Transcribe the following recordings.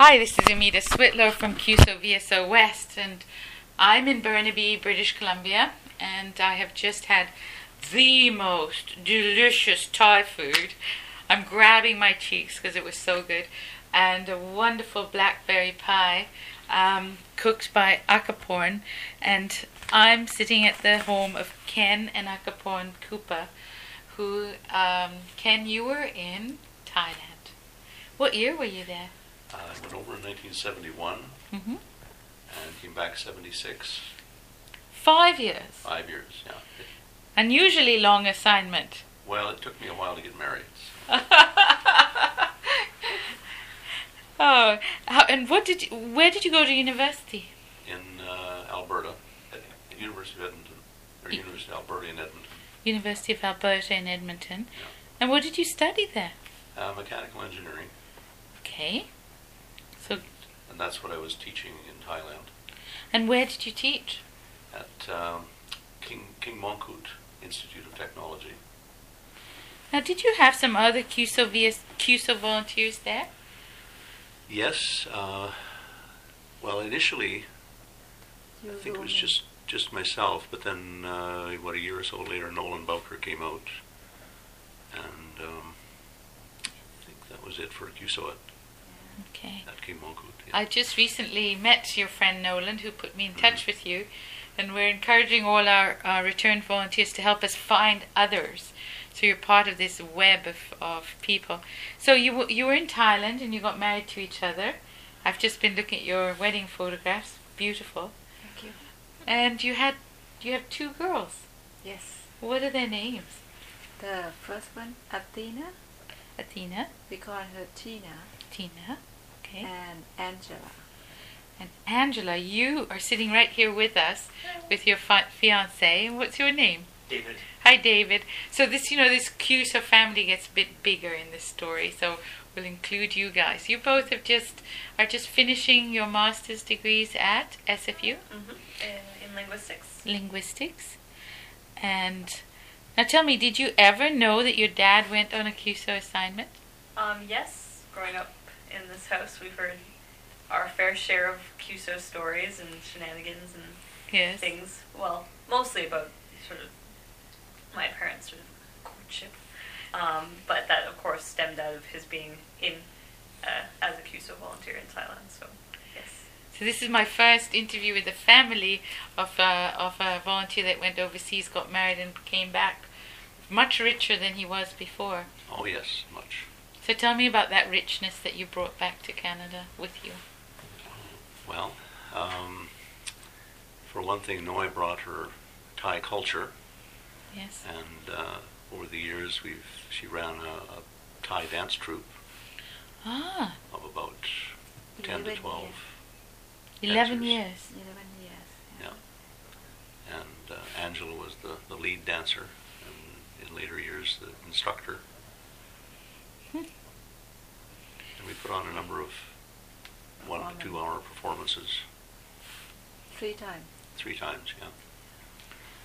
Hi, this is Amita Switlow from CUSO VSO West, and I'm in Burnaby, British Columbia, and I have just had the most delicious Thai food. I'm grabbing my cheeks because it was so good, and a wonderful blackberry pie um, cooked by Akaporn, and I'm sitting at the home of Ken and Akaporn Kupa, who, um, Ken, you were in Thailand. What year were you there? Uh, I went over in 1971 hmm and came back 76. Five years. Five years, yeah. Unusually long assignment. well, it took me a while to get married. oh, how, and what did you, where did you go to university? In uh, Alberta, at the University of Edmonton, or Y- University of Alberta in Edmonton, University of Alberta in Edmonton. Yeah. And what did you study there? uh, mechanical engineering, Okay. So, and that's what I was teaching in Thailand and where did you teach? at um, King King Mongkut Institute of Technology. Now, did you have some other CUSO, VS, CUSO volunteers there? Yes, uh, well, initially I think it was just just myself, but then uh, what a year or so later, Nolan Bowker came out, and um, I think that was it for CUSO at, Okay. at King Mongkut. yeah. I just recently met your friend Nolan, who put me in touch with you, and we're encouraging all our, our returned volunteers to help us find others. So you're part of this web of, of people. So you you were in Thailand and you got married to each other. I've just been looking at your wedding photographs, beautiful. Thank you. And you had you have two girls. Yes. What are their names? The first one, Athena. Athena, We call her Tina. Tina, okay, And Angela. and Angela. You are sitting right here with us, with your fi- fiance. What's your name? David. Hi, David. So this, you know, this CUSO family gets a bit bigger in this story. So we'll include you guys. You both have just are just finishing your master's degrees at SFU Mm-hmm. In, in linguistics. linguistics, and now tell me, did you ever know that your dad went on a CUSO assignment? Um, yes, growing up in this house, we've heard our fair share of CUSO stories and shenanigans and Yes. things. Well, mostly about sort of my parents' sort of courtship. Um, but that, of course, stemmed out of his being in uh, as a CUSO volunteer in Thailand. So, yes. So this is my first interview with the family of a, of a volunteer that went overseas, got married, and came back much richer than he was before. Oh yes, much. So tell me about that richness that you brought back to Canada with you. Well, um, for one thing, Noi brought her Thai culture, Yes. and uh, over the years, we've she ran a, a Thai dance troupe Ah, of about ten to twelve. years. 11 years. 11 years. Yeah. And uh, Angela was the, the lead dancer, and in later years, the instructor. Hmm. And we put on a number of one to two hour performances Three times. three times, yeah.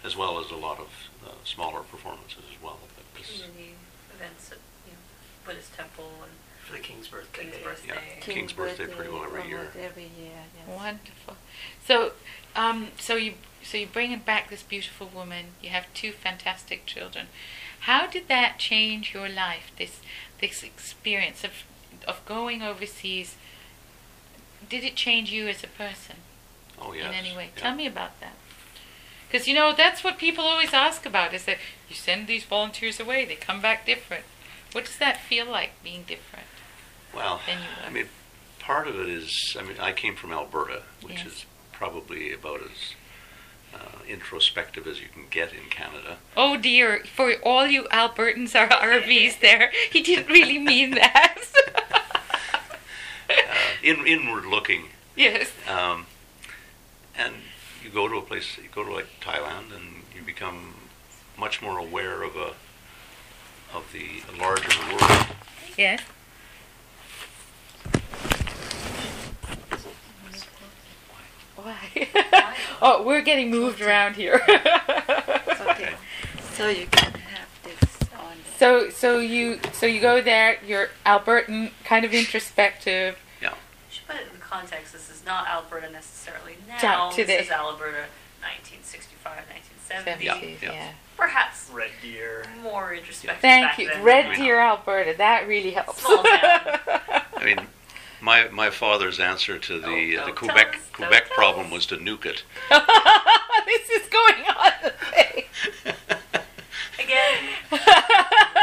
As well as a lot of uh, smaller performances as well. But this- Community events at you know, Buddhist temple and for the king's birthday. King's birthday. Yeah. King's birthday pretty well every year. almost Every year, yes. Wonderful. So, um, so you so you bring back this beautiful woman. You have two fantastic children. How did that change your life? This this experience of of going overseas. Did it change you as a person Oh, yes. in any way? yeah. Tell me about that. Because you know that's what people always ask about is that you send these volunteers away, they come back different. What does that feel like being different? Well, I mean, part of it is, I mean, I came from Alberta, which Yes. is probably about as uh, introspective as you can get in Canada. Oh dear, for all you Albertans are RVs there, he didn't really mean that. Uh, in, inward looking. yes. Um, and you go to a place, you go to like Thailand, and you become much more aware of a of the larger world. Yes. Why? Oh, we're getting moved around here. Okay. So you can have this on so, so you, so you go there. You're Albertan, mm, kind of introspective. Yeah. You should put it in context, this is not Alberta necessarily now. Today. This is Alberta 1965, 1970. Yeah, yeah. yeah. Perhaps Red Deer. more introspective Thank back you. then. Red Deer, Alberta. That really helps. Small town. I mean, my my father's answer to the Oh, the Quebec us, Quebec problem us. was to nuke it. this is going on today. Again,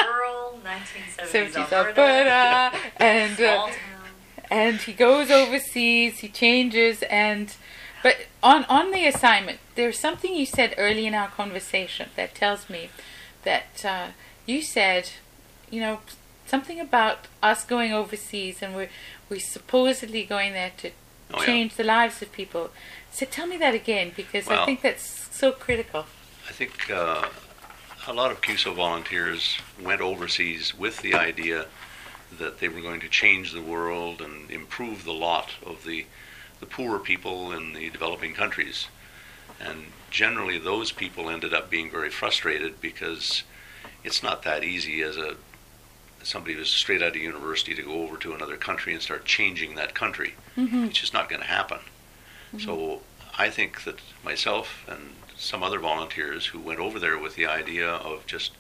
rural 1970s Alberta. Alberta. And, uh, and he goes overseas, he changes, and. But on, on the assignment, there's something you said early in our conversation that tells me that uh, you said, you know, something about us going overseas and we're, we're supposedly going there to Oh, yeah. change the lives of people. So tell me that again because I think that's so critical. I think uh, a lot of CUSO volunteers went overseas with the idea that they were going to change the world and improve the lot of the, the poorer people in the developing countries. And generally, those people ended up being very frustrated because it's not that easy as a somebody who's straight out of university to go over to another country and start changing that country. Mm-hmm. It's just not going to happen. So I think that myself and some other volunteers who went over there with the idea of just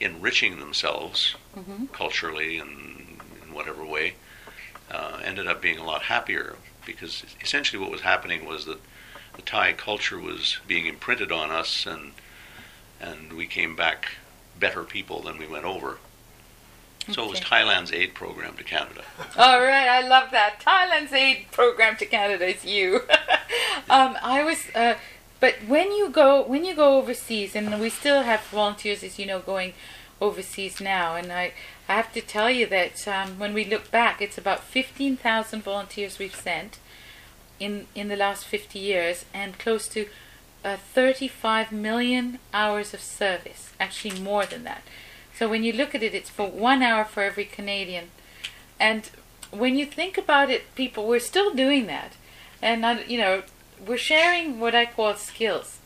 enriching themselves Mhm. culturally and in whatever way uh, ended up being a lot happier because essentially what was happening was that the Thai culture was being imprinted on us and and we came back better people than we went over. So it was Thailand's aid program to Canada. All right, I love that. Thailand's aid program to Canada is you. um, I was, uh, but when you go when you go overseas, and we still have volunteers, as you know, going overseas now, and I, I have to tell you that um, when we look back, it's about fifteen thousand volunteers we've sent in in the last fifty years, and close to uh, thirty-five million hours of service. Actually, more than that. So when you look at it, it's for one hour for every Canadian. And when you think about it, people, we're still doing that. And, I, you know, we're sharing what I call skills.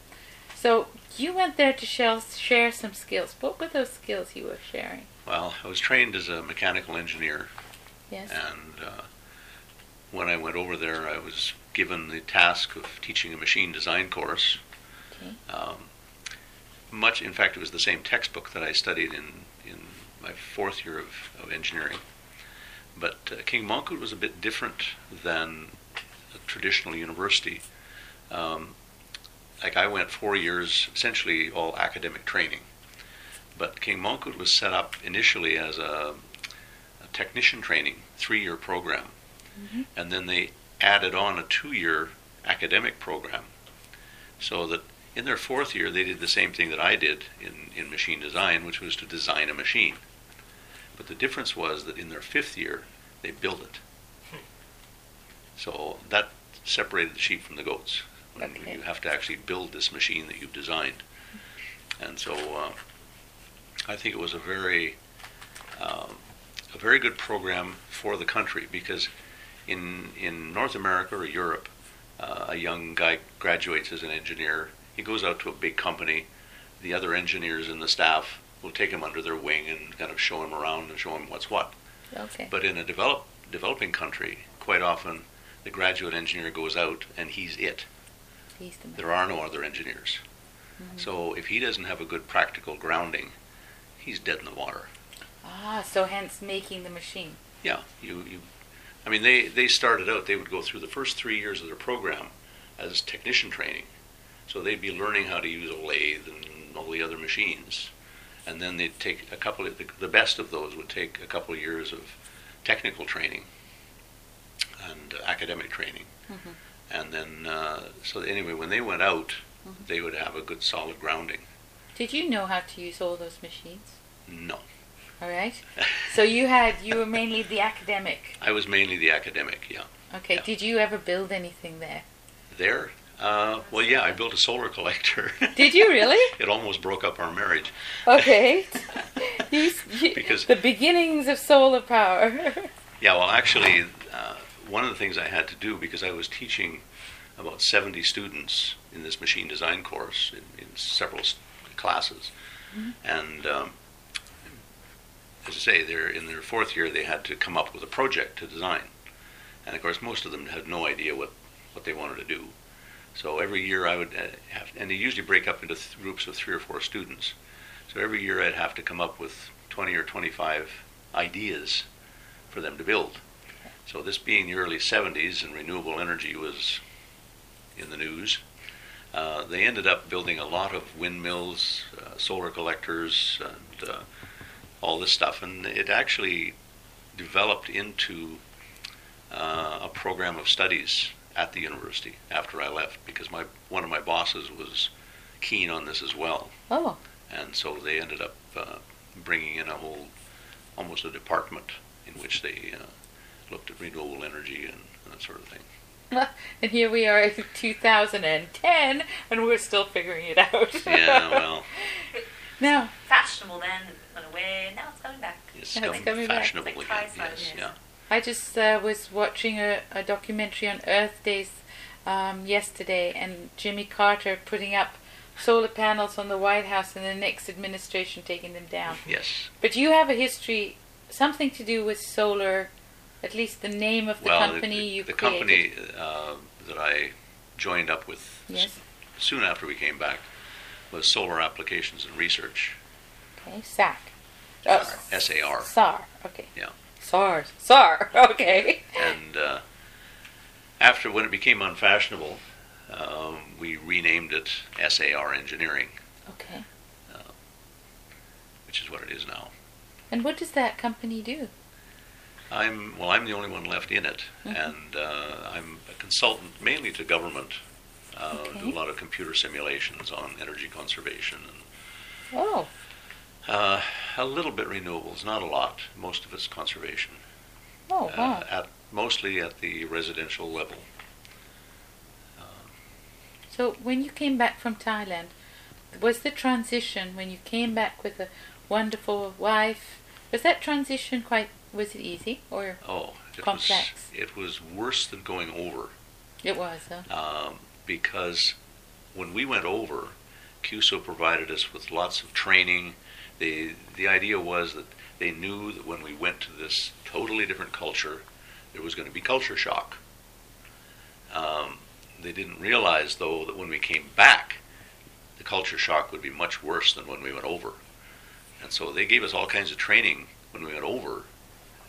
So you went there to share, share some skills. What were those skills you were sharing? Well, I was trained as a mechanical engineer Yes. And uh, when I went over there, I was given the task of teaching a machine design course. Okay. Um, much, in fact, it was the same textbook that I studied in, in my fourth year of, of engineering. But uh, King Mongkut was a bit different than a traditional university. Um, like I went four years, essentially all academic training. But King Mongkut was set up initially as a, a technician training, three-year program, Mhm. and then they added on a two-year academic program, so that in their fourth year they did the same thing that I did in, in machine design, which was to design a machine. But the difference was that in their fifth year they built it. So that separated the sheep from the goats. When Okay. You have to actually build this machine that you've designed. And so uh, I think it was a very, um, a very good program for the country because in in North America or Europe, uh, a young guy graduates as an engineer. He goes out to a big company. The other engineers in the staff will take him under their wing and kind of show him around and show him what's what. Okay. But in a develop, developing country, quite often the graduate engineer goes out and he's it. He's the. There are no other engineers. Mhm. So if he doesn't have a good practical grounding, he's dead in the water. Ah, so hence making the machine. Yeah, you, you I mean they, they started out they would go through the first three years of their program as technician training. So they'd be learning how to use a lathe and all the other machines. And then they'd take a couple of the, the best of those would take a couple of years of technical training and uh, academic training. Mhm. And then uh, so anyway when they went out Mhm. they would have a good solid grounding. Did you know how to use all those machines? No. All right. So you had you were mainly the academic. I was mainly the academic, yeah. Okay. Yeah. Did you ever build anything there? There, uh, well, yeah, I built a solar collector. Did you really? it almost broke up our marriage. Okay. you, Because- the beginnings of solar power. Yeah, well, actually, uh, one of the things I had to do because I was teaching about 70 students in this machine design course in, in several classes, and um, as I say, they're in their fourth year. They had to come up with a project to design, and of course most of them had no idea what what they wanted to do. So every year I would uh, have, and they usually break up into th- groups of three or four students. So every year I'd have to come up with 20 or 25 ideas for them to build. So this being the early 70s and renewable energy was in the news, uh, they ended up building a lot of windmills, uh, solar collectors, and uh, all this stuff. And it actually developed into uh, a program of studies at the university after I left because my one of my bosses was keen on this as well, Oh, and so they ended up uh, bringing in a whole almost a department in which they uh, looked at renewable energy and that sort of thing. and here we are in 2010, and we're still figuring it out. Yeah, well, now, Fashionable then, it went away, now it's coming back. it's, Yeah, it's come coming back. fashionable It's like again. Yes, yes. yeah. I just uh, was watching a, a documentary on Earth Days um, yesterday, and Jimmy Carter putting up solar panels on the White House, and the next administration taking them down. Yes. But you have a history, something to do with solar, at least the name of the well, company the, you the created. company uh, that I joined up with Yes. soon after we came back was Solar Applications and Research, Okay, SAC. Oh, SAR, SAR. Okay. Yeah. SAR. SAR. Okay. and uh, after when it became unfashionable, um, we renamed it SAR Engineering, Okay. which is what it is now. And what does that company do? I'm well. I'm the only one left in it, Mhm. and uh, I'm a consultant mainly to government. Uh, Do a lot of computer simulations on energy conservation and Oh, Uh, a little bit renewables, not a lot. Most of it's conservation. oh, Uh, wow. at mostly at the residential level. So when you came back from Thailand, was the transition when you came back with a wonderful wife? Was that transition quite? Was it easy or Oh, it Complex. was it was worse than going over it was? Huh? um, because when we went over, CUSO provided us with lots of training. They, the idea was that they knew that when we went to this totally different culture, there was going to be culture shock. Um, they didn't realize, though, that when we came back, the culture shock would be much worse than when we went over. And so they gave us all kinds of training when we went over,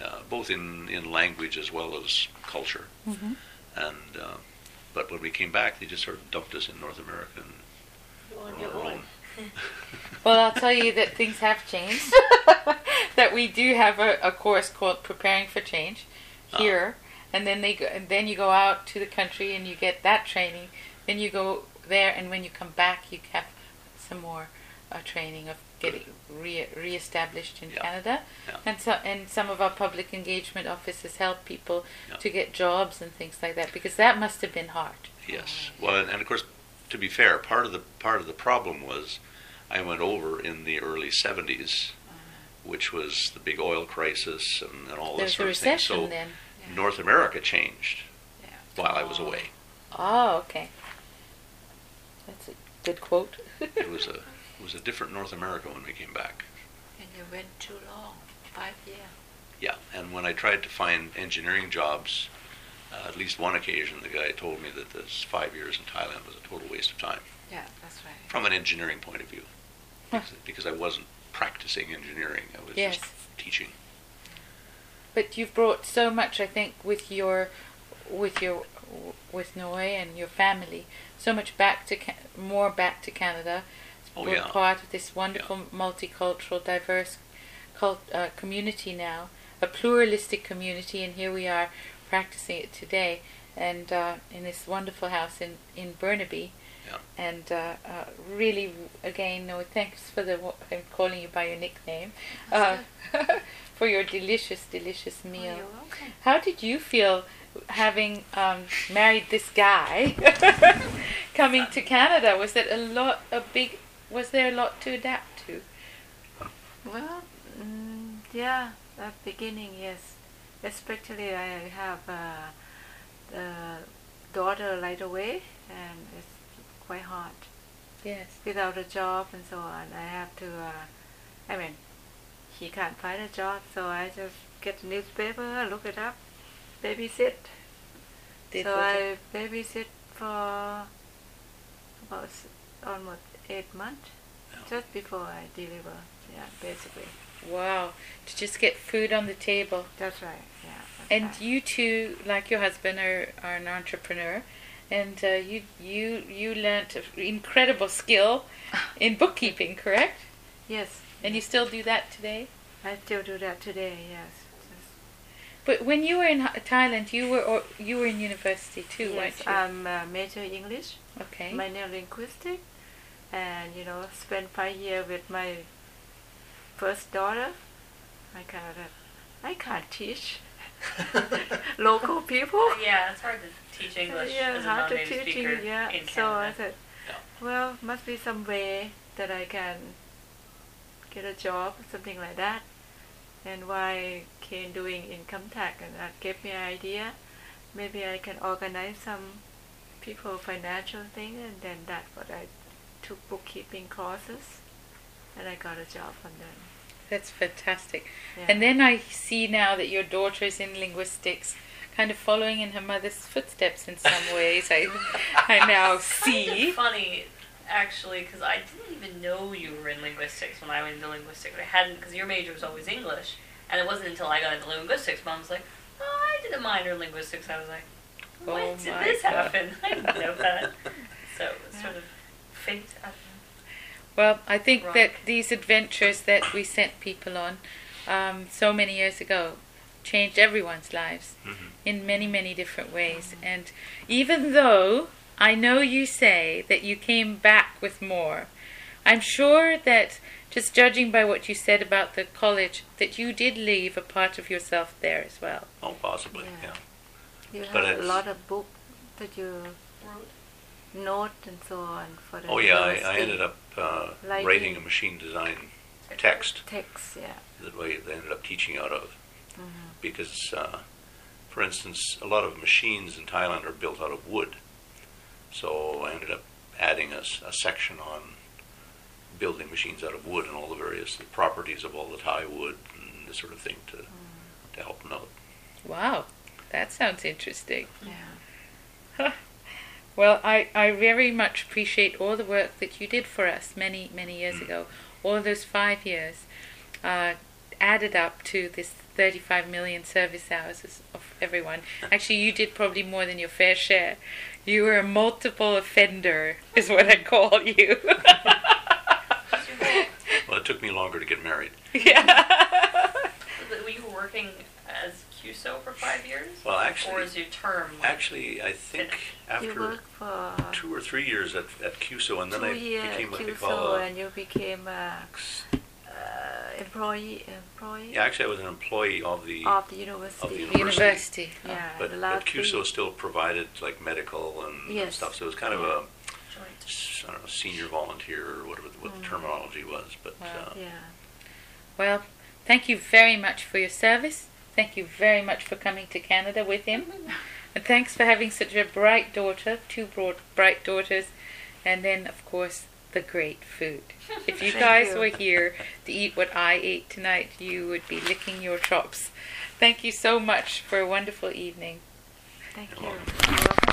uh, both in, in language as well as culture. hmm And uh, but when we came back, they just sort of dumped us in North America and On on your our own. own. Well, I'll tell you that things have changed. that we do have a, a course called Preparing for Change here, and then they go, and then you go out to the country and you get that training. Then you go there, and when you come back, you have some more uh, training of getting re reestablished in Yeah. Canada, Yeah. and so and some of our public engagement offices help people Yeah. to get jobs and things like that because that must have been hard. Yes. Well, and, and of course, to be fair, part of the part of the problem was I went over in the early '70s, which was the big oil crisis and, and all this There's a sort of thing. recession So then. North America changed Yeah. while I was away. Oh, okay. That's a good quote. It was a it was a different North America when we came back. And you went too long, five years. Yeah, and when I tried to find engineering jobs, uh, at least one occasion, the guy told me that this five years in Thailand was a total waste of time Yeah, that's right. from an engineering point of view, Huh. because, because I wasn't practicing engineering; I was Yes. just teaching. But you've brought so much, I think, with your, with your, with Noi and your family, so much back to Ca- more back to Canada. Oh, We're yeah. part of this wonderful multicultural, diverse cult, uh, community now, a pluralistic community, and here we are practicing it today, and uh, in this wonderful house in in Burnaby. Yeah. And uh, uh, really, again, no thanks for the. I'm calling you by your nickname. Uh, for your delicious, delicious Oh, meal. you're welcome. How did you feel having um, married this guy coming to Canada? Was it a lot, a big, was there a lot to adapt to? Well, mm, yeah, at beginning, yes. Especially I have uh, the daughter right away, and it's quite hard. Yes. Without a job and so on, I have to. Uh, I mean, he can't find a job, so I just get the newspaper, look it up, babysit, so I babysit for about almost eight months, just before I deliver. Yeah, basically. wow, to just get food on the table. That's right. And you two, like your husband, are, are an entrepreneur, and uh, you you you learnt incredible skill in bookkeeping, correct? Yes. And you still do that today. I still do that today. Yes. But when you were in Thailand, you were or, you were in university too, yes. weren't you? I'm uh, major English, okay. minor linguistic, and you know spent five years with my first daughter. I of I can't teach local people. Uh, yeah, it's hard to teach English yeah, as a hard to teach. speaker Yeah. in so I said, well, must be some way that I can get a job, something like that. And why I came doing income tax, and that gave me an idea. Maybe I can organize some people financial thing, and then that's what I took bookkeeping courses, and I got a job from them. That's fantastic. Yeah. And then I see now that your daughter is in linguistics, kind of following in her mother's footsteps in some ways. I I now see. Kind of funny, actually, because I didn't even know you were in linguistics when I went into linguistics. I hadn't, because your major was always English, and it wasn't until I got into linguistics, mom was like, "Oh, I did a minor in linguistics." I was like, oh "When Oh did this God. happen?" I didn't know that. So it was sort of fate. I don't know. Well, I think Right. that these adventures that we sent people on um, so many years ago changed everyone's lives Mhm. in many, many different ways. And even though I know you say that you came back with more, I'm sure that just judging by what you said about the college, that you did leave a part of yourself there as well. Oh, possibly. Yeah. Yeah. You But have a lot of book that you Wrote. Note and so on for the Oh yeah, I, I ended up uh, Lighting. writing a machine design text text. Yeah. that way they ended up teaching out of hmm because, uh, for instance, a lot of machines in Thailand are built out of wood. So I ended up adding a section on building machines out of wood and all the various properties of all the Thai wood and this sort of thing to, to help them out. Wow, that sounds interesting. Yeah. Well, I, I very much appreciate all the work that you did for us many, many years ago. All those five years uh, added up to this 35 million service hours of everyone. Actually, you did probably more than your fair share. You were a multiple offender, is what I call you. Well, it took me longer to get married. yeah. Were you working as CUSO for five years? Well, or actually, is your term? like, actually, I think You after work for two or three years at, at CUSO, and then two I years became what they CUSO call a, and you became a uh, employee employee yeah. Actually, I was an employee of the of the university. of the university. University. Yeah, but, the but last CUSO still provided like medical and, and Yes. stuff. So it was kind of a joint? s- I don't know senior volunteer or whatever the, what the Mm. terminology was. But Wow. uh, Yeah. Well, thank you very much for your service. Thank you very much for coming to Canada with him. And thanks for having such a bright daughter, two broad, bright daughters, and then, of course, the great food. If you guys you. were here to eat what I ate tonight, you would be licking your chops. Thank you so much for a wonderful evening. Thank You're you. welcome. You're